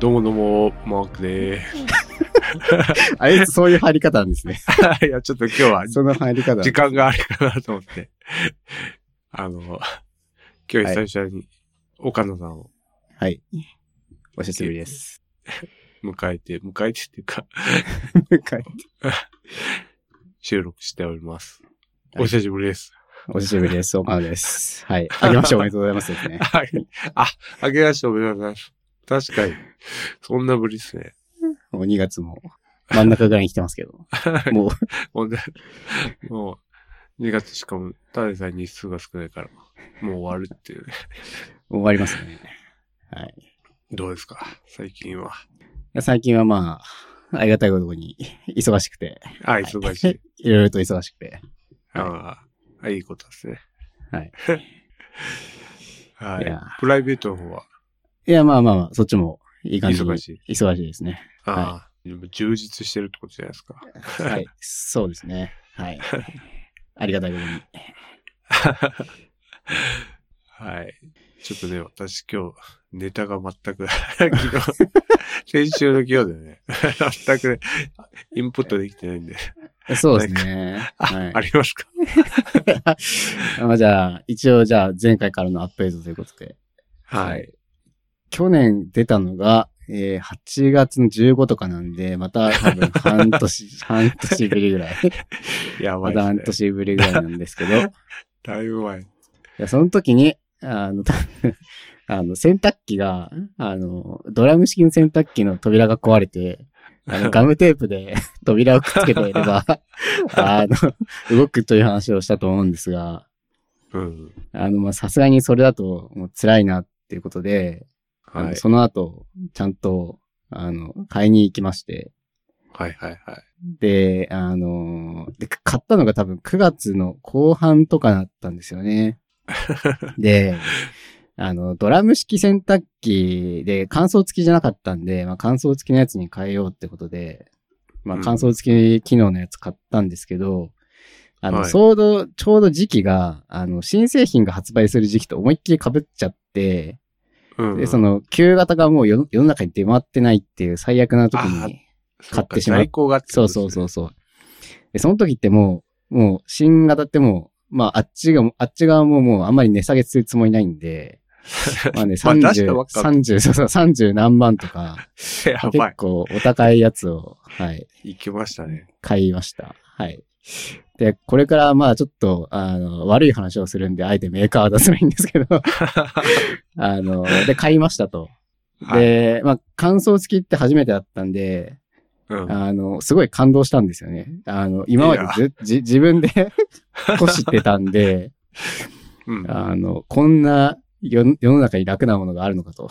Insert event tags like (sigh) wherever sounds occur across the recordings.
どうもどうも、マークで (laughs) あいつそういう入り方なんですね。ーす。いや、ちょっと今日はその入り方。時間があるかなと思って。あの、今日久々に岡野さんをはい。お久しぶりです。迎えて、迎えてっていうか、はい収録しております。はいお久しぶりです。お久しぶりです。岡野です。はい。あげましておめでとうございますですね。(laughs) はい。あ、あげましておめでとうございます。確かに。そんなぶりっすね。もう2月も真ん中ぐらいに来てますけど。もう、ほんで、もう、2月しかも、ただでさえ日数が少ないから、もう終わるっていうね。終わりますね。はい。どうですか？最近は。最近はまあ、ありがたいことに忙しくて、あ、忙しい。(laughs) いろいろと忙しくて。ああ、いいことですね。はい。(laughs) はいいやプライベートの方は、いや、まあまあまあ、そっちもいい感じに忙しい。忙しいですね。ああ、でも充実してるってことじゃないですか。はい。(laughs) そうですね。はい。ありがたいことに。はい。ちょっとね、私今日、ネタが全く、昨日、(laughs) 先週の今日でね、全くね、インプットできてないんで、そうですね。あ、はいありますか？(laughs) まあじゃあ、一応じゃあ前回からのアップデートということで。はい。去年出たのが、えー、8月の15とかなんで、また多分 (laughs) 半年、半年ぶりぐらい。(laughs) やばまた半。年ぶりぐらいなんですけど、いだいぶ前。やその時に、あの、あの、洗濯機が、あの、ドラム式の洗濯機の扉が壊れて、あの、(laughs) ガムテープで扉をくっつけていれば、あの、動くという話をしたと思うんですが、うん。あの、まあ、さすがにそれだともう辛いなっていうことで、はい。その後、ちゃんと、あの、買いに行きまして、はいはいはい。で、あの、で、買ったのが多分9月の後半とかだったんですよね。(laughs) で、あの、ドラム式洗濯機で乾燥付きじゃなかったんで、まあ、乾燥付きのやつに変えようってことで、まあ、うん乾燥付き機能のやつ買ったんですけど、あの、はいちょうど時期が、あの、新製品が発売する時期と思いっきり被っちゃって、うん。で、その、旧型がもう世の中に出回ってないっていう最悪な時あに、買ってしまう在庫がそうそうそうそう。で、その時ってもう、もう、新型ってもう、まあ、あっちが、あっち側ももうあんまり値下げするつもりないんで、(laughs) まあね、まあ出した30ばっ、か30、そうそう、30何万とか。(laughs) 結構お高いやつを、はい、行きましたね。買いました。はい。で、これからまあちょっと、あの、悪い話をするんで、あえてメーカーは出せないんですけど、(laughs) あの、で、買いましたと。はい。で、まあ、乾燥付きって初めてだったんで、うん。あの、すごい感動したんですよね。あの、今までず、じ、自分で (laughs) こしてたんで、うん。あの、こんな世世の中に楽なものがあるのかと。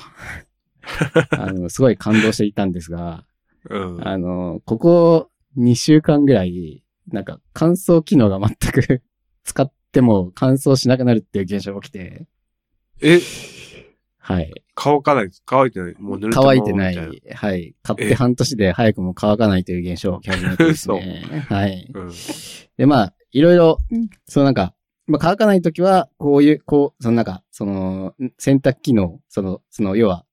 (laughs) あの、すごい感動していたんですが、うん。あの、ここ2週間ぐらい、なんか乾燥機能が全く (laughs) 使っても乾燥しなくなるっていう現象が起きて、え、はい。乾かない乾いてないもう濡れたまま乾いてなみたい。はい。買って半年で早くも乾かないという現象が起き始めてですね。(laughs) はい。うん。で、まあ、いろいろ、そのなんか、まあ、乾かないときは、こういう、こう、そのなんか、その、洗濯機能、その、その、要は、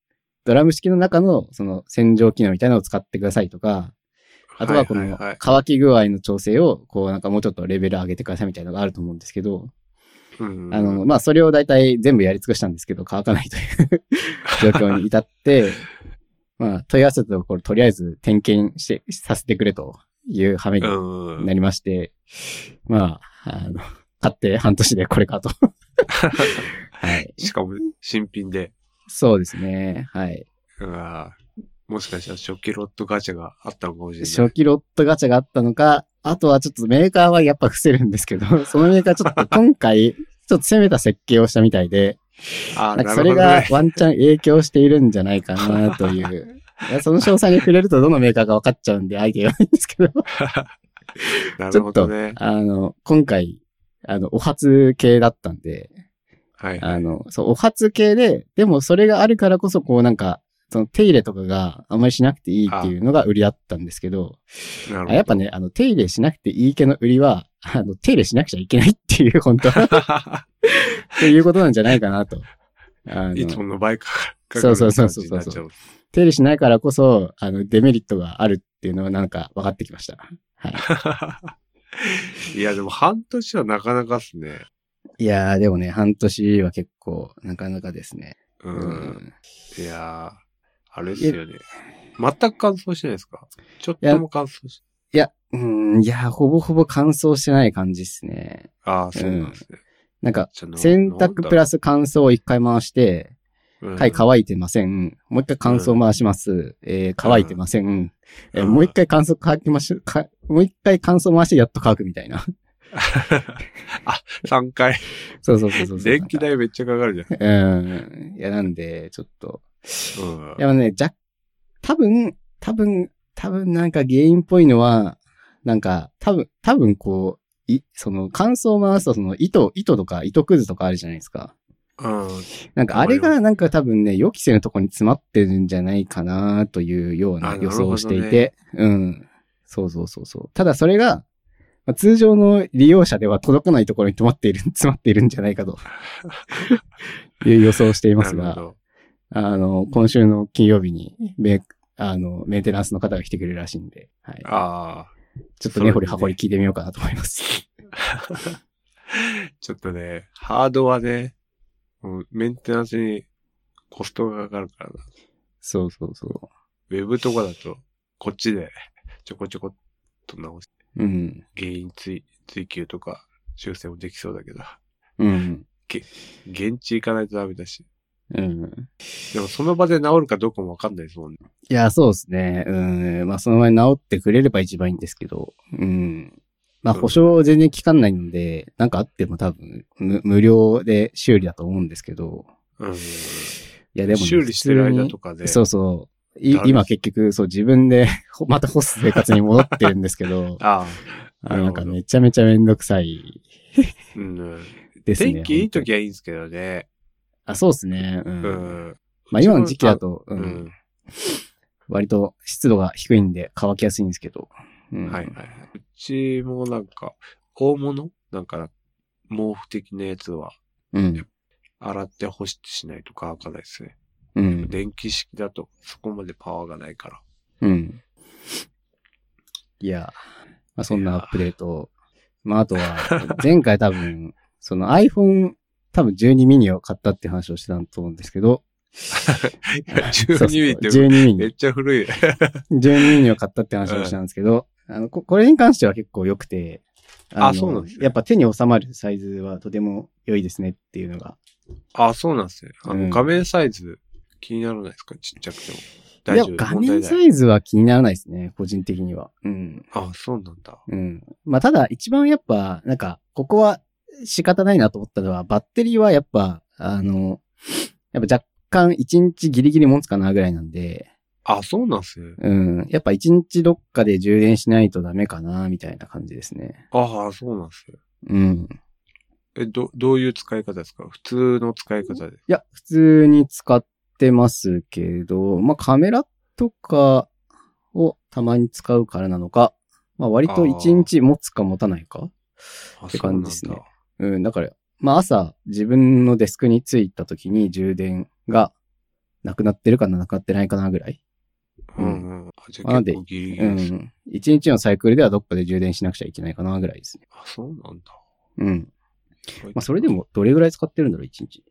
ドラム式の中の、その、洗浄機能みたいなのを使ってくださいとか、あとはこの乾き具合の調整を、こう、なんかもうちょっとレベル上げてくださいみたいなのがあると思うんですけど、うんあの、まあ、それを大体全部やり尽くしたんですけど、乾かないという状況に至って、(laughs) まあ、問い合わせたところ、とりあえず点検して、させてくれという羽目にうん。なりまして、まあ、あの、買って半年でこれかと。(laughs) はい。しかも、新品で。そうですね。はい。うわもしかしたら初期ロットガチャがあったのかもしれない。初期ロットガチャがあったのか、あとはちょっとメーカーはやっぱ伏せるんですけど、(laughs) そのメーカーちょっと今回、ちょっと攻めた設計をしたみたいで、あなんかそれがワンチャン影響しているんじゃないかなという。(laughs) いやその詳細に触れるとどのメーカーか分かっちゃうんで、相手言わないんですけど、(laughs) なちょっと、るほどね。あの、今回、あの、お初系だったんで、はい。あの、そう、お初系で、でもそれがあるからこそ、こうなんか、その手入れとかがあんまりしなくていいっていうのが売りだったんですけど、あやっぱね、あの、手入れしなくていい系の売りは、あの、手入れしなくちゃいけないっていう、本当は、っていうことなんじゃないかなと。あのいつもの倍かかるそうそうそうそうそう手入れしないからこそ、あの、デメリットがあるっていうのはなんか分かってきました。はい。いや、でも半年はなかなかっすね。いやー、でもね、半年は結構、なかなかですね。う。。うんいやー、あれですよね。全く乾燥しないですか？ちょっとも乾燥しいや、うん、いや、ほぼほぼ乾燥してない感じですね。ああ、そうなんですね。なんか、じゃあ洗濯プラス乾燥を一回回して、うんはい、乾いてません。もう一回乾燥回します。えー乾いてません。えーうんもう一回乾燥乾きましか、もう一回乾燥回してやっと乾くみたいな。(laughs) あ、3回。そうそうそうそうそう。電気代めっちゃかかるじゃん。うん。いや、なんで、ちょっと。うん。でもね、じゃ、多分、多分、多分なんか原因っぽいのは、なんか、多分、多分こう、い、その乾燥を回すとその糸、糸とか糸くずとかあるじゃないですか。うん。なんかあれがなんか多分ね、予期せぬとこに詰まってるんじゃないかなというようなあ予想をしていて、うん。そうそうそうそう。ただそれが、まあ通常の利用者では届かないところに止まっている、詰まっているんじゃないかと (laughs) いう予想をしていますが、なるほど。あの、今週の金曜日に、メ、あの、メンテナンスの方が来てくれるらしいんで、はい。ああ。ちょっと根掘り葉掘り聞いてみようかなと思います。(laughs) ちょっとね、ハードはね、メンテナンスにコストがかかるからな。そうそうそウェブとかだと、こっちでちょこちょこっと直す。う。うん。原因追追求とか修正もできそうだけど、うん。現地行かないとダメだし。うん。でもその場で治るかどうかもわかんないですもんね。いや、そうですね。うん。まあ、その前に治ってくれれば一番いいんですけど、うん。まあ、うん保証全然効かないので、なんかあっても多分、無無料で修理だと思うんですけど、うん。いや、でもね、修理してる間とかで。そうそう。今結局、そう、自分で、ほ (laughs) また干す生活に戻ってるんですけど、ああなんかめちゃめちゃめんどくさいあ。うん。ですね。天気いい時は。はいいんですけどね。あ、そうですね。う。うんん。まあ今の時期だと、う。うんん。割と湿度が低いんで乾きやすいんですけど。うん、はいはいはい。うちもなんか、大物なんか、毛布的なやつは、うん。洗って干してしないと乾かないですね。うん。電気式だと、そこまでパワーがないから。うん。いや、まあそんなアップデート。まああとは、前回多分、その iPhone 多分12ミニを買ったって話をしてたと思うんですけど、12ミリってそうそう12ミニ。めっちゃ古い。12ミニを買ったって話をしたんですけど、あの、ここれに関しては結構良くて、のあそうなんですねやっぱ手に収まるサイズはとても良いですねっていうのが。あ、そうなんですね。あの、うん画面サイズ気にならないですか？ちっちゃくても。いや大丈、夫？画問題ない面サイズは気にならないですね、個人的には。うん。あ、そうなんだ。うん。まあ、ただ一番やっぱ、なんか、ここは仕方ないなと思ったのは、バッテリーはやっぱ、あの、やっぱ若干1日ギリギリ持つかなぐらいなんで、あ、そうなんですね。うん。やっぱ1日どっかで充電しないとダメかな、みたいな感じですね。ああ、そうなんですね。うん。え、ど、どういう使い方ですか？普通の使い方で。いや、普通に使ってますけど、まあ、カメラとかをたまに使うからなのか、まあ、割と1日持つか持たないかあって感じですねそうなんだから、まあ朝自分のデスクに着いた時に充電がなくなってるかな、なくなってないかなぐらい。うんうん。あじゃあなんで結構ギリギう。ん。一日のサイクルではどっかで充電しなくちゃいけないかなぐらいですね。あ、そうなんだ。うん。まあそれで。もどれぐらい使ってるんだろう、一日。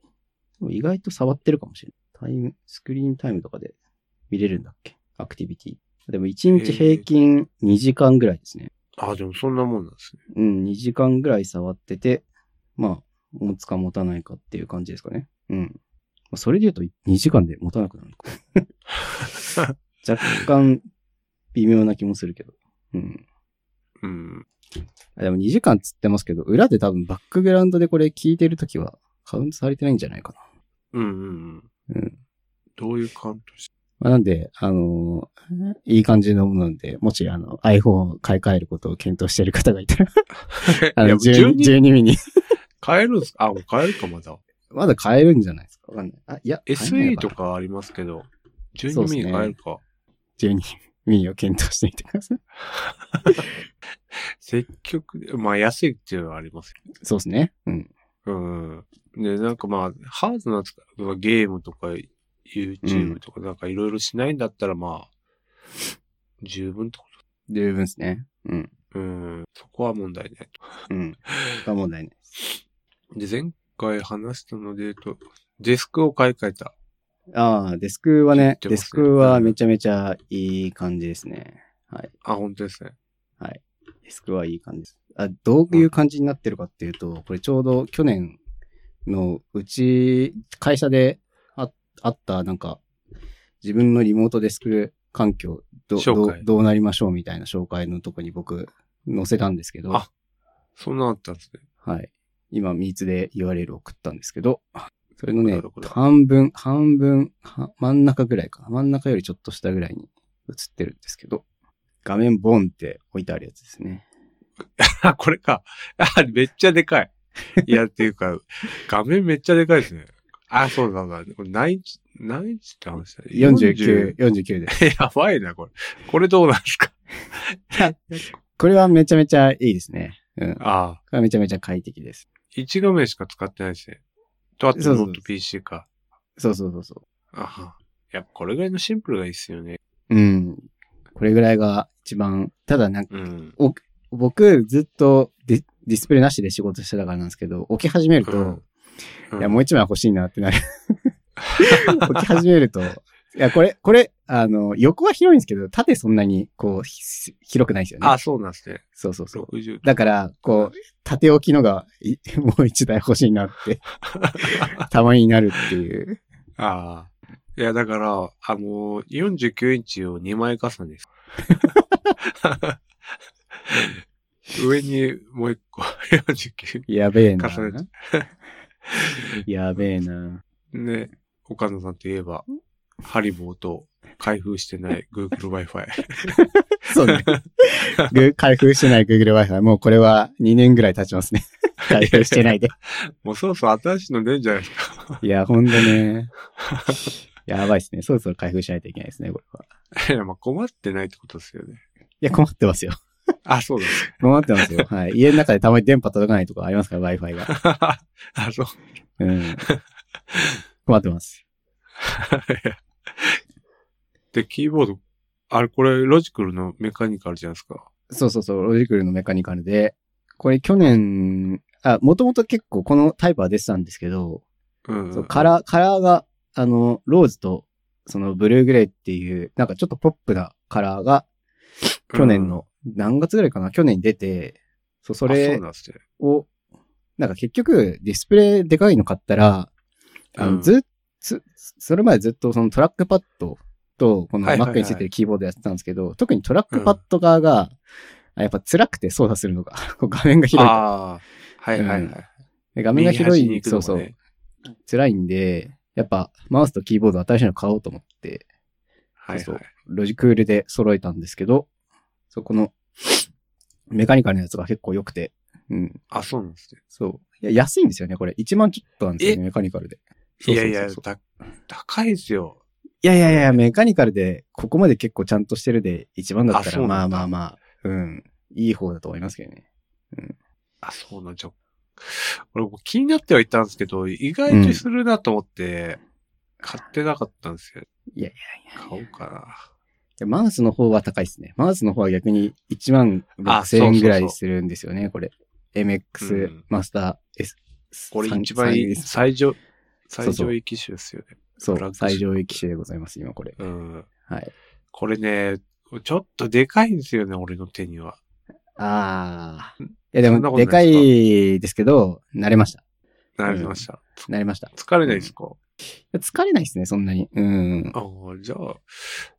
意外と触ってるかもしれない。タイム、スクリーンタイムとかで見れるんだっけ？アクティビティ。でも一日平均2時間ぐらいですね。あ、でもそんなもんなんですね。うん、2時間ぐらい触ってて、まあ、持つか持たないかっていう感じですかね。うん。まあ、それで言うと2時間で持たなくなるのか。(laughs) 若干微妙な気もするけど。うん。うん。あでも2時間つってますけど、裏で多分バックグラウンドでこれ聞いてるときはカウントされてないんじゃないかうんうんうん。な。うん。どういうカウントしまあ、なんで、あのーいい感じのものなんで、もしあの iPhone を買い替えることを検討している方がいたら、(laughs) あの、12, 12 12ミニ。買えるんすか？あ、もう買えるかまだ。まだ買えるんじゃないですか？わかんない。あ、いや、SE とかありますけど、12そうっすねミリ買えるか？12ミニを検討してみてください。(laughs) 積極で、まあ安いっていうのはありますそうですね。うん。よ。うん。で、なんかまあ、ハードな使いゲームとか YouTube とかなんかいろいろしないんだったらまあ、十分ってこ十分ですね。うん。と。うん。そこは問題ないうん。そこは問題ない。と。で、前回話したのでと、デスクを買い替えた。ああ、デスクはね、知ってますデスクはめちゃめちゃいい感じですね。はい。あ、本当ですね。デスクはいい感じです。あ、どういう感じになってるかっていうと、これちょうど去年のうち、会社でああった、なんか、自分のリモートデスク環境どどう、どうなりましょうみたいな紹介のとこに僕載せたんですけど、あそんなのあったんですね。はい。今、ミーツで URL 送ったんですけど、それのね半分、半分、は真ん中ぐらいか。真ん中よりちょっと下ぐらいに映ってるんですけど、画面ボンって置いてあるやつですね。(laughs) あ、これか。あ、めっちゃでかい。いや、っていうか、(laughs) 画面めっちゃでかいですね。あ、そうだだ。これ何インチ、何インチって話だ49、49です。40 (laughs) やばいな、これ。これどうなんですか？これはめちゃめちゃいいですね。うん。こああ、れはめちゃめちゃ快適です。1画面しか使ってないですね。と、あとノート PC か。そうそうそうそあは。やっぱこれぐらいのシンプルがいいっすよね。う。うん。これぐらいが一番、ただなんか、うん。僕ずっとディディスプレイなしで仕事してたからなんですけど、置き始めると、うんいや、もう一枚欲しいなってなる。(laughs) 置き始めると、いや、これ、これ、あの、横は広いんですけど、縦そんなに、こう、ひ広くないんですよね。あ、そうなんですね。そうそうそう。60。だから、こう、縦置きのが、い (laughs) もう一台欲しいなって、(laughs) たまになるっていう。ああ。いや、だから、あのー、49インチを2枚重ねです。(laughs) 上にもう一個、49。やべえな。重ねやべえな。ね、岡野さんといえば、ハリボーと開封してない (laughs) Google Wi-Fi。そうね。ぐ開封してない Google Wi-Fi。もうこれは2年ぐらい経ちますね。(laughs) 開封してないで。もうそろそろ新しいの出るんじゃないですか。いや、ほんとね。やばいですね。そろそろ開封しないといけないですね、これは。(laughs) いや、まあ困ってないってことですよね。いや、困ってますよ。あ、そうです。困ってますよ。はい。家の中でたまに電波届かないとかありますから、Wi-Fi が。あ、そう。うん。困ってます。で、キーボード、あれ、これ、ロジクルのメカニカルじゃないですか。そうそうそう、ロジクルのメカニカルで、これ去年、あ、もともと結構このタイプは出てたんですけど、うん。そうカラー、カラーが、あの、ローズと、そのブルーグレーっていう、なんかちょっとポップなカラーが、去年の、何月ぐらいかな去年に出て、そう、それ。を、なんか結局、ディスプレイでかいの買ったら、あの、うんずっつ、それまでずっとそのトラックパッドと、この Mac についてるキーボードやってたんですけど、特にトラックパッド側が、あやっぱ辛くて操作するのが、(laughs) 画面が広いと。ああ、はいはいはい。で画面が広い、右端に行くそうそう、辛いんで、やっぱマウスとキーボード新しいの買おうと思って、そうはいはい。ロジクールで揃えたんですけど、そこの、メカニカルのやつが結構良くて、うん、あ、そうなんですね。そう。いや、安いんですよね、これ。1万ちょっとなんですよね、メカニカルで。いやいやそうそうそうた、高いですよ。いやいやいや、メカニカルで、ここまで結構ちゃんとしてるで、1万だったら、まあまあまあ、うん、いい方だと思いますけどね。あ、そうなんじゃ。俺も気になってはいたんですけど、意外とするなと思って、買ってなかったんですよ。いやい買おうかな。いやマウスの方は高いですね。マウスの方は逆に1万6000あそうそうそう円ぐらいするんですよね、これ。う MX んマスター S。これ一番最上、最上位機種ですよね。そう、最上位機種でございます、今これ。うん。はい。これね、ちょっとでかいんですよね、俺の手には。ああ。いやでも、でか？ないですけど、慣れました。なりました。慣れました。疲れないですか、いや疲れないですね、そんなに。うん。ああ、じゃあ、わか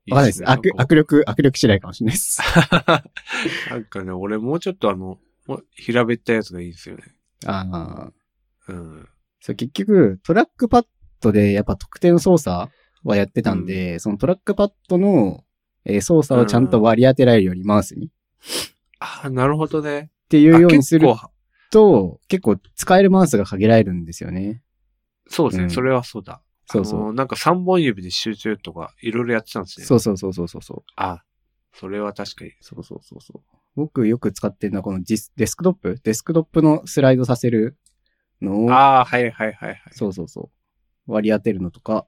んないです。握握力、握力次第かもしれないです。(laughs) なんかね、俺もうちょっとあの、平べったいやつがいいんですよね。ああ。うん。そう、結局、トラックパッドでやっぱ特定の操作はやってたんで、そのトラックパッドの、えー操作をちゃんと割り当てられるようにマウスに。っああ、なるほどね。ていうようにすると、結構使えるマウスが限られるんですよね。そうですね、うんそれはそうだ。そうそうなんか3本指で集中とか、いろいろやってたんですね。そうそうそうそうそうそう。あ、それは確かに。そうそうそうそう。僕よく使ってるのはこのディスデスクトップ？デスクトップのスライドさせるのを、ああ、はいはいはいはい。そうそうそう。割り当てるのとか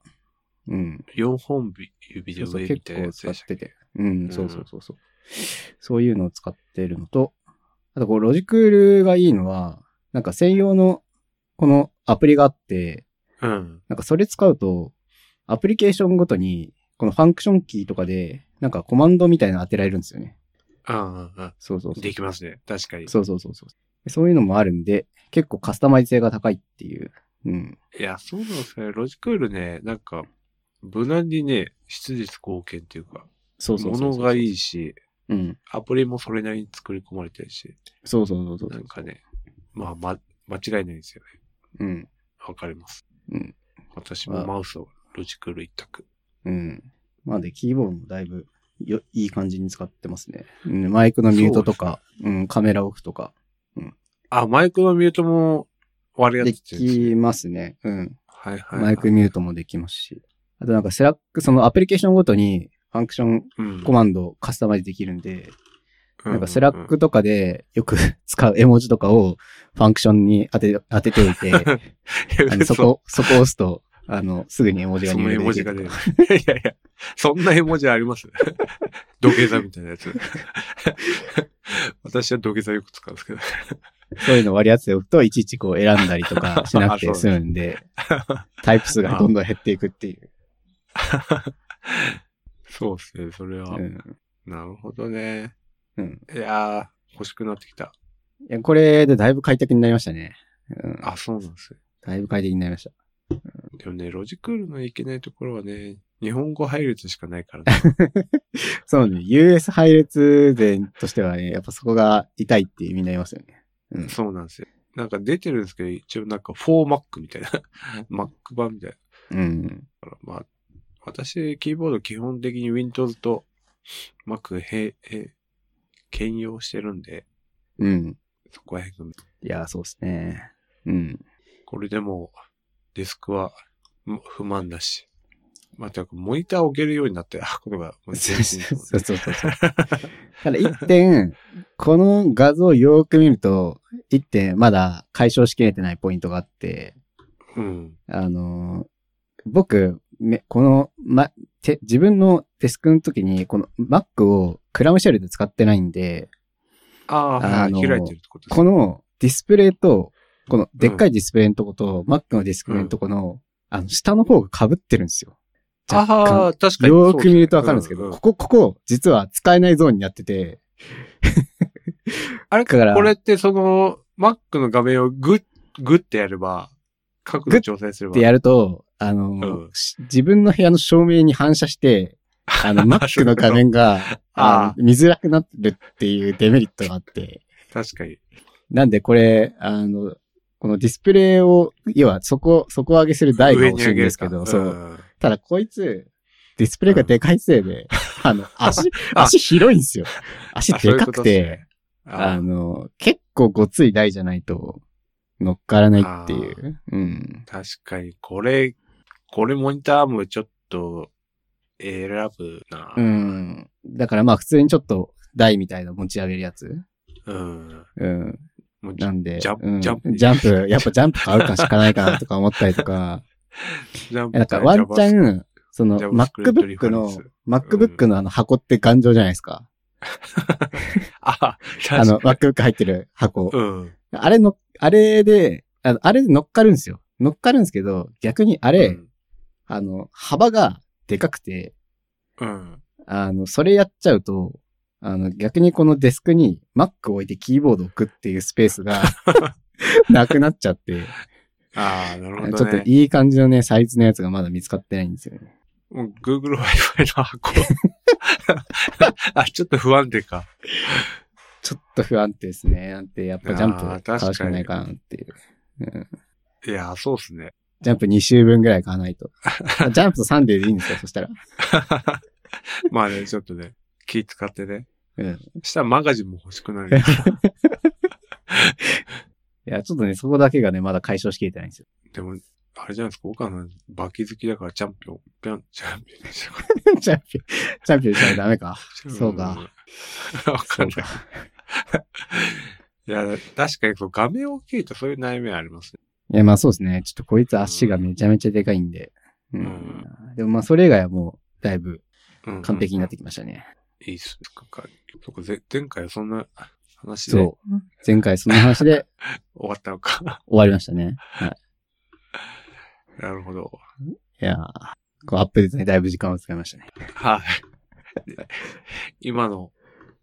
うん。4本指でそうそう上みたいなや結構使ってて。うん、そうそうそうそう。そういうのを使ってるのと、あとこう、ロジクールがいいのは、なんか専用のこのアプリがあって、うん。なんかそれ使うと、アプリケーションごとに、このファンクションキーとかで、なんかコマンドみたいなの当てられるんですよね。ああ、ああそうそうそう。できますね。確かに。そうそうそうそう。でそういうのもあるんで、結構カスタマイズ性が高いっていう。うん。いや、そうなんですね。ロジクールね、なんか、無難にね、質実貢献っていうか、そうそう。物がいいし、うん。アプリもそれなりに作り込まれてるし、そうそうそうそう。なんかね、まあ、ま、間違いないですよね。うん。わかります。うん。私もマウスをロジクール一択。うん。まあで、キーボードもだいぶよ、いい感じに使ってますね。うん、マイクのミュートとか、うん、カメラオフとか、あ、マイクのミュートも割りで当ててできますね。うん。はいはい、はい。マイクミュートもできますし。あとなんか Slack、そのアプリケーションごとにファンクションうんコマンドをカスタマイズできるんで、うなんか Slack とかでよく (laughs) 使う絵文字とかをファンクションに当て、当てておいて、(laughs) あのそこ、そこを押すと、あの、すぐに絵文字がその絵文字がる出る。(laughs) いやいや、そんな絵文字あります？土下座みたいなやつ。私は土下座よく使うんですけど。そういうの割り当てておくと、いちいちこう選んだりとか (laughs) しなくて済むんで、タイプ数がどんどん減っていくっていう。(laughs) そうですね、それは。うん。なるほどね。うん。いやー、欲しくなってきた。いや、これでだいぶ快適になりましたね。うん。あ、そうなんですよ。だいぶ快適になりました。でもね、ロジクールのいけないところはね、日本語配列しかないからね。(laughs) そうね、US 配列伝としてはね、やっぱそこが痛いって意味になりますよね。うん。そうなんですよ。なんか出てるんですけど、一応なんか 4Mac みたいな。Mac 版みたいな。うん。まあ、私、キーボード基本的に Windows と Mac へ、へ、兼用してるんで、うん。そこら辺が、いや、そうですね。うん。これでも、デスクはむ不満だし。まあ、てか、モニターを置けるようになって、あ、ことが、もう全身そうそうそうそう。(laughs) ただ一点、この画像をよーく見ると、一点まだ解消しきれてないポイントがあって、うん。あのー僕、めこの、ま、て、自分のデスクの時に、この Mac をクラムシェルで使ってないんで、ああ、はいあの開いてるってことですこのディスプレイと、このでっかいディスプレイのとこと、Mac のディスプレイのとこの、あの、下の方が被ってるんですよ。ああ、確かに。よーく見るとわかるんですけど、ううここ、ここ、実は使えないゾーンになってて、(laughs) あれだからこれってその、Mac の画面をグッ、グッてやれば、角度調整すれば。ってやると、あの、うんし自分の部屋の照明に反射して、あの、(laughs) Mac の画面が、あ見づらくなるっていうデメリットがあって、確かに。なんでこれ、あの、このディスプレイを、要は底、底上げする台が欲しいんですけど、そう。んただこいつ、ディスプレイがでかいせいで、あの、(laughs) 足、あ足広いんですよ。足でかくことっすねて、あの、結構ごつい台じゃないと乗っからないっていう。うん。確かに、これ、これモニターもちょっと、選ぶな。う。ん。だからまあ普通にちょっと台みたいな持ち上げるやつ。うん。うん。なんで、ジャジャンプジャンプ、やっぱジャンプ買うかしかないかなとか思ったりとか、(laughs) (laughs) なんかワンチャン、その MacBook の MacBook のあの箱って頑丈じゃないですか。(laughs) あ、あの、MacBook 入ってる箱。に。うん。あれの、あれで、あのあれで乗っかるんですよ。乗っかるんですけど、逆にあれ、あの、幅がでかくて、うん。あの、それやっちゃうと、あの、逆にこのデスクに Mac を置いてキーボードを置くっていうスペースが (laughs) なくなっちゃって、ああ、なるほちょどね。っといい感じのね、サイズのやつがまだ見つかってないんですよね。もう Google Wi-Fi の箱。(laughs) あ、ちょっと不安定か。ちょっと不安定ですね。なんて、やっぱジャンプ買うしかないかなっていう。うんいや、そうっすね。ジャンプ2週分ぐらい買わないと。(laughs) ジャンプとサンデーでいいんですよ、そしたら。(laughs) まあね、ちょっとね、気使ってね。うん。したらマガジンも欲しくなる。いや、ちょっとね、そこだけがね、まだ解消しきれてないんですよ。でも、あれじゃないですか、岡野バキ好きだからチャンピオン、ピョン、チャンピオンでし (laughs) チャンピオン、チャンピオンしたらダメか。ょそうか。んわかんない。(laughs) いや、確かにそう画面大きいとそういう悩みはありますね。いや、まあそうですね。ちょっとこいつ足がめちゃめちゃでかいんで。うん。うんでもまあ、それ以外はもう、だいぶうん完璧になってきましたね。いいっすね。前回はそんな話う。前回その話で (laughs) わったのか。終わりましたね。はい。なるほど。いやーこうアップデートにだいぶ時間を使いましたね。はい。で今の、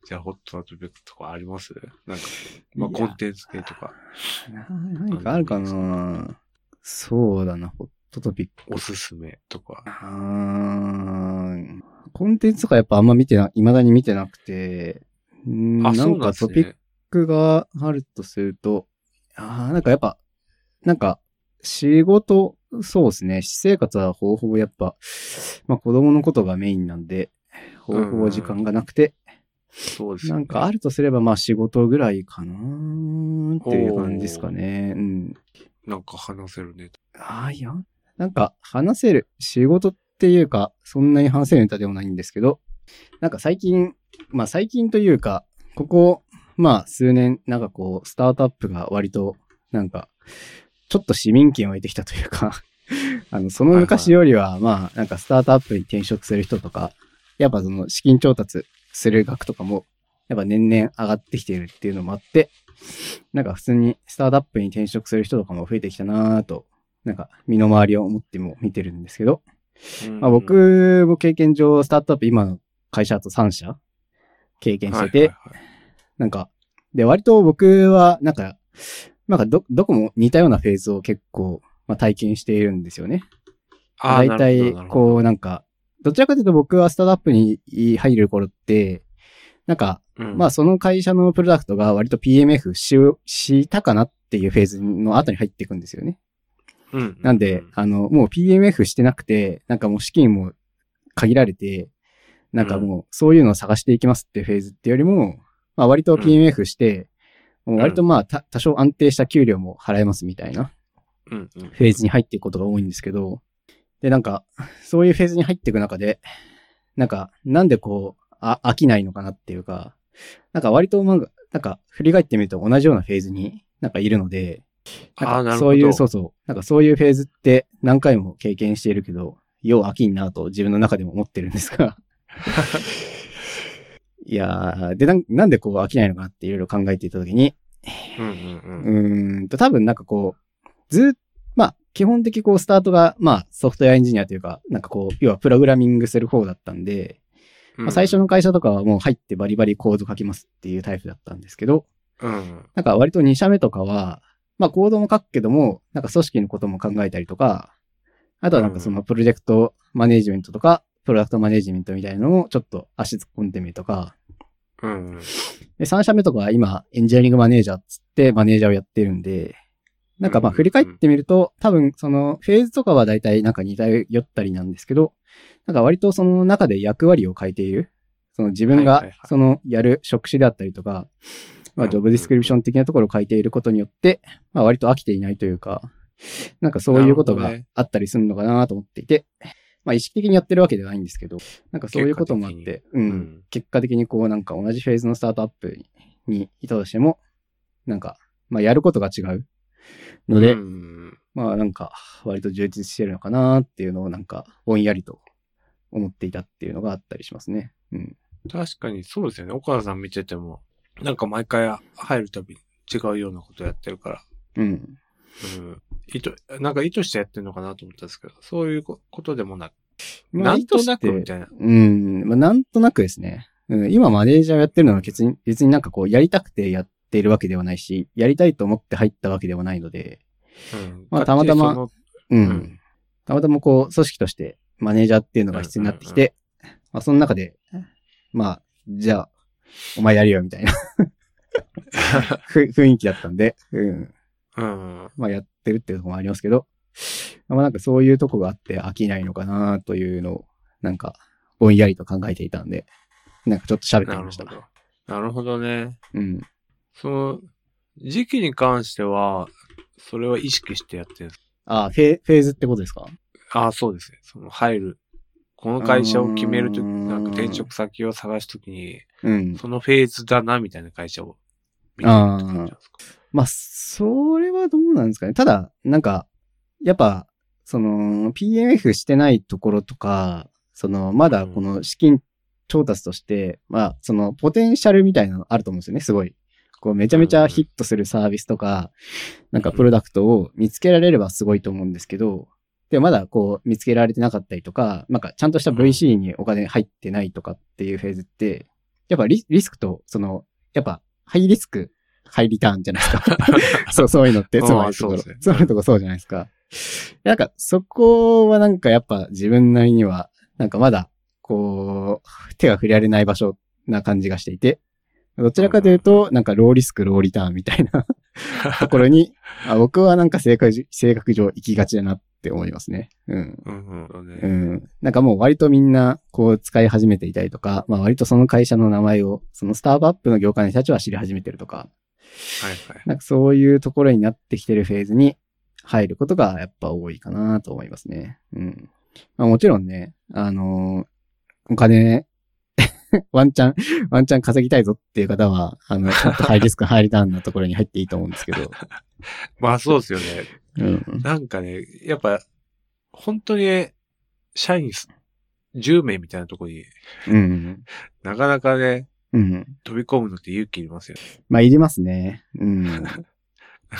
じゃあ、ホットなトピックとかあります？なんか、まあ、コンテンツ系とか、な何かあるかな？そうだな、ホットトピック。おすすめとか。あーコンテンツとかやっぱあんま見てな、未だに見てなくて、なんかトピッね。クがあるとすると、あーなんかやっぱ、なんか、仕事、そうですね。私生活はほぼほぼやっぱ、まあ子供のことがメインなんで、ほぼほぼ時間がなくて、そうですよね。なんかあるとすればまあ仕事ぐらいかなーっていう感じですかね。うん。なんか話せるね。ああ、いや、なんか話せる、仕事っていうか、そんなに話せるネタでもないんですけど、なんか最近、まあ最近というか、ここ、まあ数年、なんかこう、スタートアップが割と、なんか、ちょっと市民権を得てきたというか、(laughs) あの、その昔よりは、まあ、なんかスタートアップに転職する人とか、やっぱその資金調達する額とかも、やっぱ年々上がってきているっていうのもあって、なんか普通にスタートアップに転職する人とかも増えてきたなぁと、なんか身の回りを思っても見てるんですけど、うん。まあ、僕も経験上、スタートアップ今の会社だと3社経験してて、はいはいはいなんか、で、割と僕は、なんか、なんかど、どこも似たようなフェーズを結構、まあ、体験しているんですよね。あー大体、こう、なんか、どちらかというと僕はスタートアップに入る頃って、なんか、なるほどまあその会社のプロダクトが割と PMF し、したかなっていうフェーズの後に入っていくんですよね。うん、うんなんで、あの、もう PMF してなくて、なんかもう資金も限られて、なんかもうそういうのを探していきますっていうフェーズっていうよりも、まあ割と PMF して、もう割とまあた多少安定した給料も払えますみたいな。フェーズに入っていくことが多いんですけど、で、なんか、そういうフェーズに入っていく中で、なんか、なんでこう、あ、飽きないのかなっていうか、なんか割となんか、なんか振り返ってみると同じようなフェーズになんかいるので、ああ、なん。かそういう、そうそう。なんかそういうフェーズって何回も経験しているけど、よう飽きんなと自分の中でも思ってるんですが。(laughs) いやー、でなん、なんでこう飽きないのかなっていろいろ考えていたときに、うんうんうん。うーんと、多分なんかこう、ずっまあ、基本的こう、スタートが、まあ、ソフトウェアエンジニアというか、なんかこう、要はプログラミングする方だったんで、まあ、最初の会社とかはもう入ってバリバリコード書きますっていうタイプだったんですけど、うん。なんか割と2社目とかは、まあコードも書くけども、なんか組織のことも考えたりとか、あとはなんかそのプロジェクトマネージメントとか、プロダクトマネージメントみたいなのをちょっと足突っ込んでみるとか、うん。うん。で3社目とかは今エンジニアリングマネージャーっつってマネージャーをやってるんで、なんかまあうん。振り返ってみると、多分そのフェーズとかは大体なんか似たよったりなんですけど、なんか割とその中で役割を変えている。その自分がそのやる職種であったりとか、まあうん。ジョブディスクリプション的なところを書いていることによって、まあ割と飽きていないというか、なんかそういうことがあったりするのかなと思っていて、まあ意識的にやってるわけではないんですけど、なんかそういうこともあって、う。うんん。結果的にこうなんか同じフェーズのスタートアップにいたとしても、なんか、まあやることが違うので、うんまあなんか割と充実してるのかなっていうのをなんかぼんやりと思っていたっていうのがあったりしますね。うん。確かにそうですよね。岡田さん見てても、なんか毎回入るたびに違うようなことやってるから。うん。うん。意図、なんか意図してやってるのかなと思ったんですけど、そういうことでもなく、まあなんとなくみたいな。うん。まあなんとなくですね。うん、今マネージャーやってるのは別に、別になんかこうやりたくてやっているわけではないし、やりたいと思って入ったわけではないので、うん。まあたまたまうん。うんたまたまこう、組織としてマネージャーっていうのが必要になってきて、まあその中で、まあ、じゃあ、お前やるよみたいな (laughs) ふ雰囲気だったんで、うん。うん。まあやってるっていうところもありますけど、まあなんかそういうとこがあって飽きないのかなというのを、なんか、ぼんやりと考えていたんで、なんかちょっと喋ってみました。なるほど。なるほどね。うん。その、時期に関しては、それは意識してやってるんですあフェ、フェーズってことですか？ああ、そうですね。その、入る。この会社を決めるとき、なんか転職先を探すときに、うん。そのフェーズだな、みたいな会社を見てるって感じなんですか？まあ、それはどうなんですかね。ただ、なんか、やっぱ、その、PMF してないところとか、その、まだこの資金調達として、まあ、その、ポテンシャルみたいなのあると思うんですよね、すごい。こう、めちゃめちゃヒットするサービスとか、なんかプロダクトを見つけられればすごいと思うんですけど、で、まだこう、見つけられてなかったりとか、なんか、ちゃんとした VC にお金入ってないとかっていうフェーズって、やっぱリリスクと、その、やっぱ、ハイリスク、ハイリターンじゃないですか。(laughs) そう、そういうのって、あーつまりところ、そういうとこそうじゃないですか。なんか、そこはなんかやっぱ自分なりには、なんかまだ、こう、手が触れられない場所な感じがしていて、どちらかというと、なんかローリスク、ローリターンみたいな (laughs) ところに、あ僕はなんか性格じ性格上行きがちだなって思いますね。うん。うんうん。なんかもう割とみんな、こう使い始めていたりとか、まあ割とその会社の名前を、そのスタートアップの業界の人たちは知り始めてるとか、はいはい。なんかそういうところになってきてるフェーズに入ることがやっぱ多いかなと思いますね。うん。まあもちろんね、あのーお金、(laughs) ワンチャン、ワンチャン稼ぎたいぞっていう方は、あの、ちょっとハイリスク、ハイリターンなところに入っていいと思うんですけど。(laughs) まあそうですよね。うん。なんかね、やっぱ、本当に、社員す10名みたいなところにうん。なかなかね、うん。飛び込むのって勇気いりますよね。まあ、いりますね。うん。(laughs) なん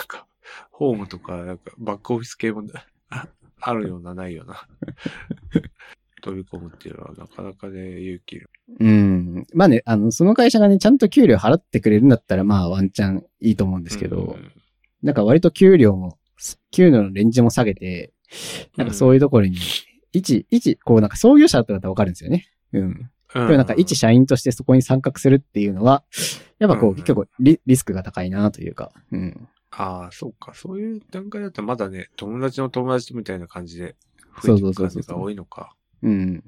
か、ホームとか、なんか、バックオフィス系もああるような、ないような。(laughs) 飛び込むっていうのはなかなかね、勇気いる。うん。まあね、あの、その会社がね、ちゃんと給料払ってくれるんだったら、まあ、ワンチャンいいと思うんですけど、うんなんか割と給料も、給料のレンジも下げて、なんかそういうところに、一、一、こうなんか創業者だったらわかるんですよね。うん。でもなんか一社員としてそこに参画するっていうのは、やっぱこう、うん結構リリスクが高いなというか、うん。ああ、そうか。そういう段階だったらまだね、友達の友達みたいな感じでそう増えてそうそうそういく感じが多いのか。うん。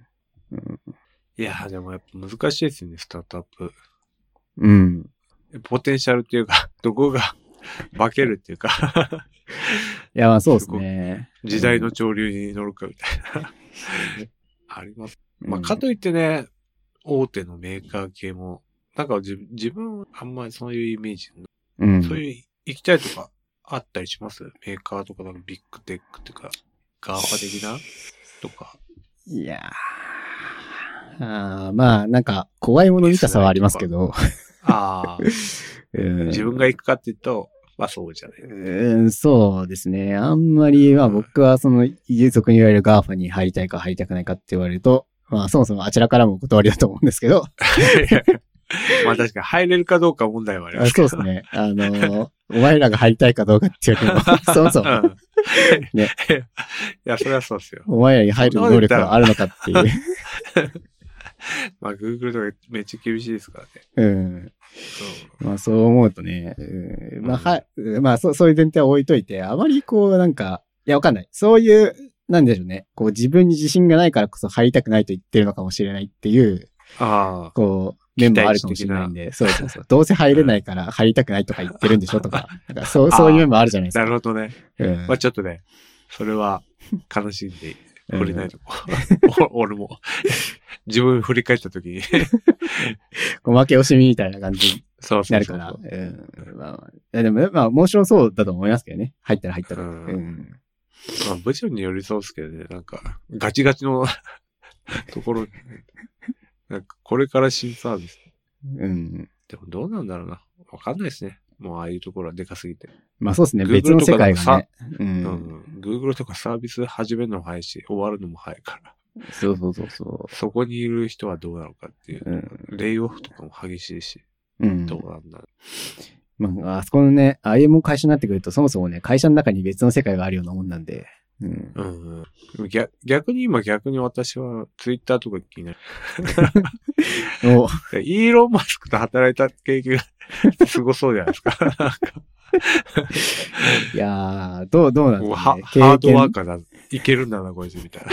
いやー、でもやっぱ難しいですよね、スタートアップ。うん。ポテンシャルっていうか、(laughs) どこが (laughs) 化けるっていうか、いや、まあそうですね。時代の潮流に乗るかみたいな。(laughs) あります。まあ、かといってね、大手のメーカー系も、なんか自自分はあんまりそういうイメージ、うん。そういう行きたいとかあったりします？メーカーとかなんかビッグテックっていうか、 GAFA 的な？とか。いやー。あーまあ、なんか、怖いもの見たさはありますけど、ああ、(laughs) うん。自分が行くかっていうと、まあそうじゃない。うん、そうですね。あんまり、まあ僕はその、俗に言われる GAFA に入りたいか入りたくないかって言われると、まあそもそもあちらからもお断りだと思うんですけど、(laughs) まあ確かに入れるかどうか問題はありますけど。そうですね。あの、お前らが入りたいかどうかっていうよりも、(laughs) そもそも、う (laughs) ん。ねいや、それはそうですよ。お前らに入る能力はあるのかっていう。まあ Google とかめっちゃ厳しいですからね。うん。そうまあそう思うとね、うん、まあはい、まあそう、そういう前提は置いといて、あまりこうなんか、いやわかんない。そういう、なんでしょうね。こう自分に自信がないからこそ入りたくないと言ってるのかもしれないっていう、ああ。こう、面もあるかもしれないんで、そうそうそう。どうせ入れないから入りたくないとか言ってるんでしょとか、なんかそう、そういう面もあるじゃないですか。なるほどね。うんまあちょっとね、それは悲しんで触れないとこ。お (laughs) 俺も、自分振り返った時に、(laughs) こう負け惜しみみたいな感じにそうそなるから。うそうそう。うん。まあでも、まあ面白そうだと思いますけどね。入ったら入ったら。ううんん。まあ、部長によりそうですけどね、なんか、ガチガチの (laughs) ところ、なんか、これから新サービス。うん。でもどうなんだろうな。わかんないですね。もうああいうところはでかすぎて。まあそうですね。別の世界がね。う。うんん。Google とかサービス始めるのも早いし、終わるのも早いから。そうそうそうそそこにいる人はどうなのかっていう。う。うん。レイオフとかも激しいし、うん。どうなんだろまあ、あそこのね、ああいうもん会社になってくると、そもそもね、会社の中に別の世界があるようなもんなんで。うん。う。うん、うん逆。逆に今逆に私はツイッターとか気になる。(laughs) おイーロン・マスクと働いた経験が (laughs) すごそうじゃないですか。なんかいやー、どう、どうなんですかね。はハードワーカーだ。いけるんだな、こいつ、みたい (laughs)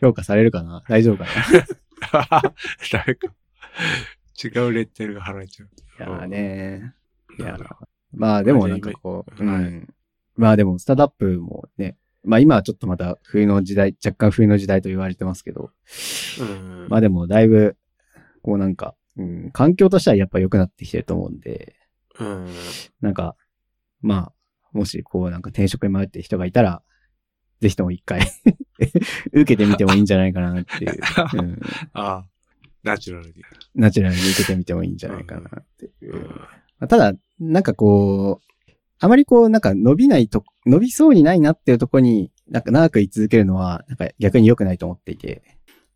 評価されるかな？大丈夫かなな？誰か。違うレッテルが貼られちゃう。いやーね。いやなるほまあでもなんかこう、はいうん。まあでも、スタートアップもね、まあ今はちょっとまた冬の時代、若干冬の時代と言われてますけど、どうん。まあでもだいぶ、こうなんか、うん、環境としてはやっぱ良くなってきてると思うんで、うん。なんか、まあ、もしこうなんか転職に迷ってる人がいたら、ぜひとも一回 (laughs) 受けてみてもいいんじゃないかなっていう。うん、(laughs) ああ、ナチュラルに。ナチュラルに受けてみてもいいんじゃないかなっていう。うんまあただ、なんかこう、あまりこう、なんか伸びないと、伸びそうにないなっていうところに、なんか長く居続けるのは、なんか逆に良くないと思っていて、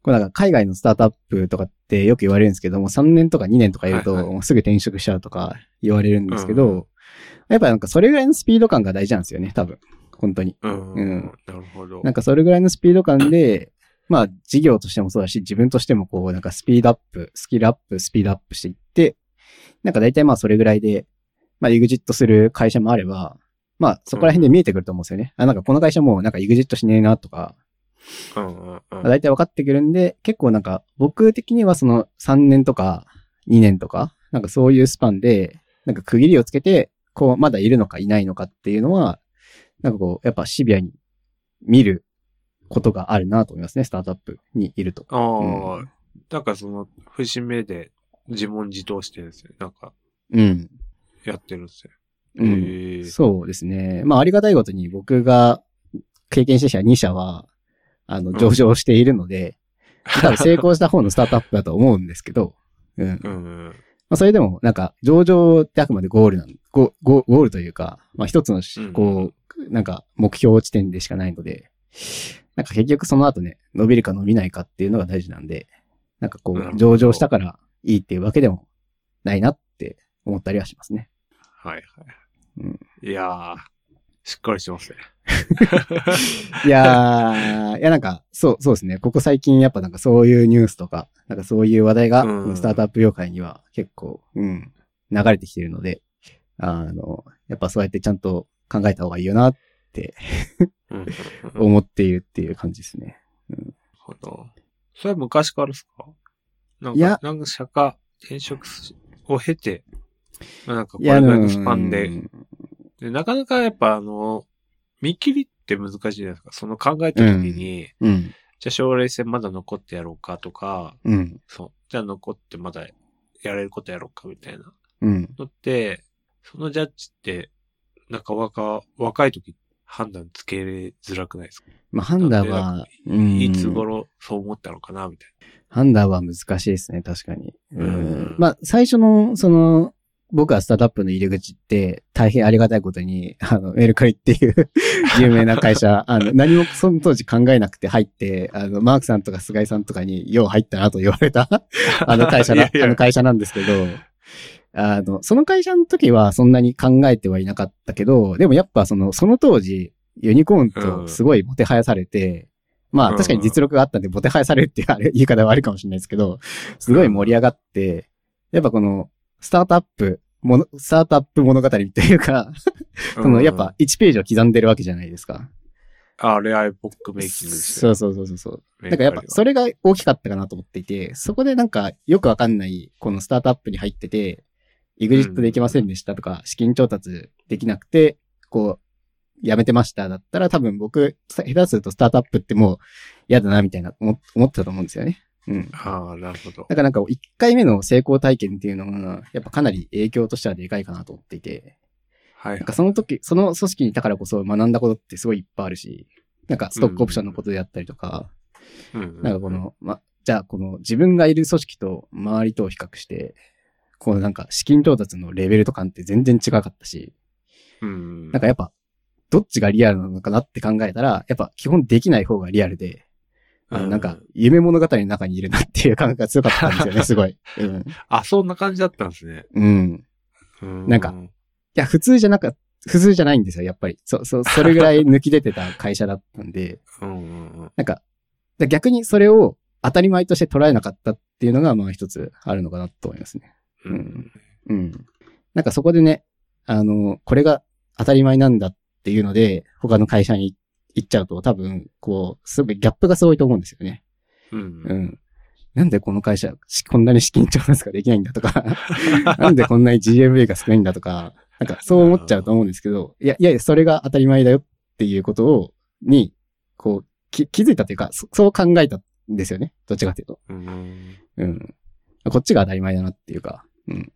こうなんか海外のスタートアップとかってよく言われるんですけども、3年とか2年とかいると、すぐ転職しちゃうとか言われるんですけど、うんやっぱなんかそれぐらいのスピード感が大事なんですよね、多分。本当に。うん。うんなるほど。なんかそれぐらいのスピード感で、まあ事業としてもそうだし、自分としてもこうなんかスピードアップ、スキルアップ、スピードアップしていって、なんか大体まあそれぐらいで、まあエグジットする会社もあれば、まあそこら辺で見えてくると思うんですよね。あ、なんかこの会社もうなんかエグジットしねえなとか、うんうんうんまあ大体分かってくるんで、結構なんか僕的にはその3年とか2年とか、なんかそういうスパンで、なんか区切りをつけて、こうまだいるのかいないのかっていうのは、なんかこう、やっぱシビアに見ることがあるなと思いますね、スタートアップにいると。ああ、うんなんかその、節目で自問自答してるんですよ。なんか、うん。やってるんですよ。うん。そうですね。まあありがたいことに僕が経験してきた2社は、あの、上場しているので、(laughs) 多分成功した方のスタートアップだと思うんですけど、うん。うんまうん。あそれでも、なんか、上場ってあくまでゴールなん、ゴゴゴールというか、まあ一つのこう、なんか目標地点でしかないので、なんか結局その後ね、伸びるか伸びないかっていうのが大事なんで、なんかこう、上場したからいいっていうわけでもないなって思ったりはしますね。はいはい。うんいやー、しっかりしてますね。(laughs) いやー、いやなんか、そう、そうですね。ここ最近やっぱなんかそういうニュースとか、なんかそういう話題が、うんスタートアップ業界には結構、うん、流れてきているので、あの、やっぱそうやってちゃんと考えた方がいいよなっ思っているっていう感じですね。ほど。それは昔からですか？なんか、なんか社会、転職を経て、まあなんかこれぐらいのうん。スパンで、でなかなかやっぱあの、見切りって難しいじゃないですか。その考えた時に、うん、じゃあ将来戦まだ残ってやろうかとか、うん、そう。じゃあ残ってまだやれることやろうかみたいな。うん。のって、そのジャッジって、なかなか若い時判断つけづらくないですか、まあ判断なんは、うん。いつ頃そう思ったのかなみたい判断は難しいですね、確かに。ううんん。まあ、最初の、その、僕はスタートアップの入り口って、大変ありがたいことに、あの、メルカリっていう (laughs) 有名な会社、あの、何もその当時考えなくて入って、あの、マークさんとか菅井さんとかに、よう入ったなと言われた、(laughs) あの会社な、いやいや。あの会社なんですけど、あの、その会社の時はそんなに考えてはいなかったけど、でもやっぱその、その当時、ユニコーンとすごいもてはやされて、まうんあ確かに実力があったんで、もてはやされるっていうあれ (laughs) 言い方はあるかもしれないですけど、すごい盛り上がって、やっぱこの、スタートアップ、もの、スタートアップ物語というか、な。その、やっぱ1ページを刻んでるわけじゃないですか。あ、あれアイポックメイキングですよ。そうそうそうそうそう。メなんかやっぱそれ、れが大きかったかなと思っていて、そこでなんかよくわかんないこのスタートアップに入ってて、イグジットできませんでしたとか、資金調達できなくて、こう、やめてましただったら多分僕、下手するとスタートアップってもう嫌だなみたいな思思ってたと思うんですよね。うん。ああ、なるほどだ。からなんか1回目の成功体験っていうのが、やっぱかなり影響としてはでかいかなと思っていて、はいなんかその時、その組織にいたからこそ学んだことってすごいいっぱいあるし、なんかストックオプションのことであったりとか、うんなんかこ、の、ま、じゃあこの自分がいる組織と周りとを比較して、このなんか資金調達のレベルとかって全然違かったし、うん。なんかやっぱ、どっちがリアルなのかなって考えたら、やっぱ基本できない方がリアルで、あのうんなんか夢物語の中にいるなっていう (laughs) 感覚が強かったんですよね、(laughs) すごい。うん。あ、そんな感じだったんですね。うん。うんなんか、いや、普通じゃなかっ普通じゃないんですよ、やっぱり。そ、そ、それぐらい抜き出てた会社だったんで、(laughs) うん。なんか、だ逆にそれを当たり前として捉えなかったっていうのが、まあ一つあるのかなと思いますね。うん。うん。なんかそこでね、あの、これが当たり前なんだっていうので、他の会社に行っちゃうと多分、こう、すごいギャップがすごいと思うんですよね。うんう。ん。なんでこの会社、しこんなに資金調達ができないんだとか、(laughs) なんでこんなに GMA が少ないんだとか、なんかそう思っちゃうと思うんですけど、いや、いや、それが当たり前だよっていうことを、に、こう、き気づいたというか、そそう考えたんですよね。どっちかというと。うん。うん。こっちが当たり前だなっていうか、うん。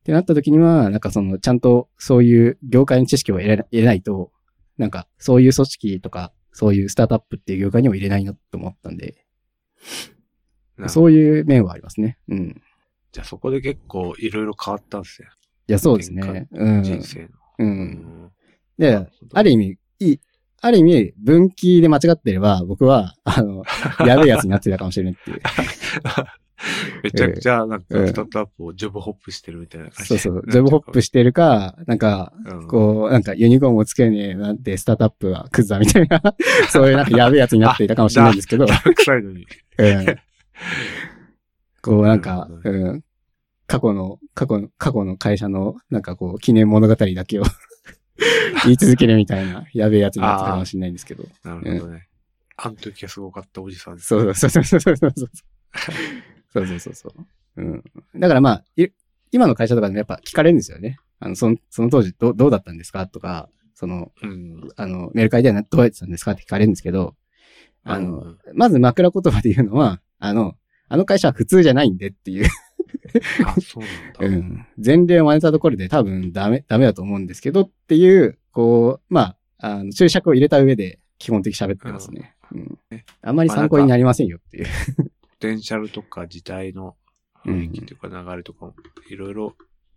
ってなった時には、なんかその、ちゃんとそういう業界の知識を得れないと、なんかそういう組織とか、そういうスタートアップっていう業界にも入れないなと思ったんで、そういう面はありますね。うん。じゃあそこで結構いろいろ変わったんですね。いや、そうですね。うん。人生の。う。。うんで、ある意味、いい、ある意味、分岐で間違ってれば、僕は、あの、やべえやつになってたかもしれないっていう。(laughs) めちゃくちゃ、なんか、うんスタートアップをジョブホップしてるみたいな感じそうそう。ジョブホップしてるか、なんか、うんこう、なんかユニコーンもつけねえなんてスタートアップはクズだみたいな、(laughs) そういうなんかやべえやつになっていたかもしれないんですけど、ダークサイドに。う (laughs) んこうなんかうん、過去の、過去の、過去の会社のなんかこう記念物語だけを言い続けるみたいなやべえやつになってたかもしれないんですけど。なるほどね。あの時はすごかったおじさんです。そうそうそうそうそうそうそう。そうそうそうそう。うん。だからまあ、い今の会社とかでもやっぱ聞かれるんですよね。あの、その、その当時どうどうだったんですか？とか、その、うん。あの、メルカリではなどうやってたんですか？って聞かれるんですけど、あの、うんまず枕言葉で言うのは、あの、あの会社は普通じゃないんでっていう、あ、そうなんだ。うん。前例を真似たところで多分ダメ、ダメだと思うんですけどっていう、こう、まあ、あの、注釈を入れた上で基本的に喋ってますね。うん。あんまり参考になりませんよっていう。ポテンシャルとか時代の雰囲気というか流れとかも、いろいろ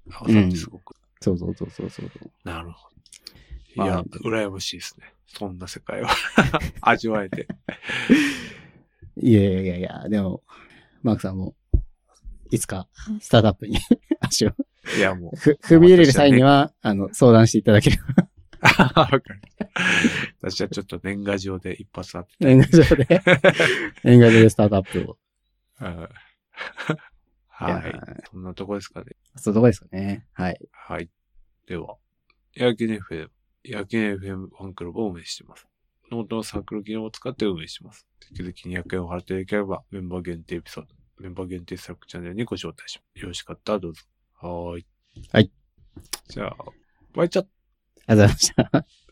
合わさってすごく。そうそうそうそうそう。なるほど。いや、まあ羨ましいですね。そんな世界を (laughs) 味わえて。いやいやいやいや、でも、マークさんも、いつか、スタートアップに (laughs) 足をいや、もう。ふ踏み入れる際には、あの、相談していただければ、わかる。私はちょっと年賀状で一発あって。年賀状で、(laughs) 年賀状でスタートアップを。うん (laughs) いやはい。そんなとこですかね。そういうとこですかね。はい。はい。では、夜勤 FM、夜勤 FM ファンクラブを運営しています。ノートのサークル機能を使って運営します。定期的に100円を払っていただければ、メンバー限定エピソード、メンバー限定 Slack チャンネルにご招待します。よろしかったらどうぞ。はーい。はい。じゃあ、バイチャッありがとうございました。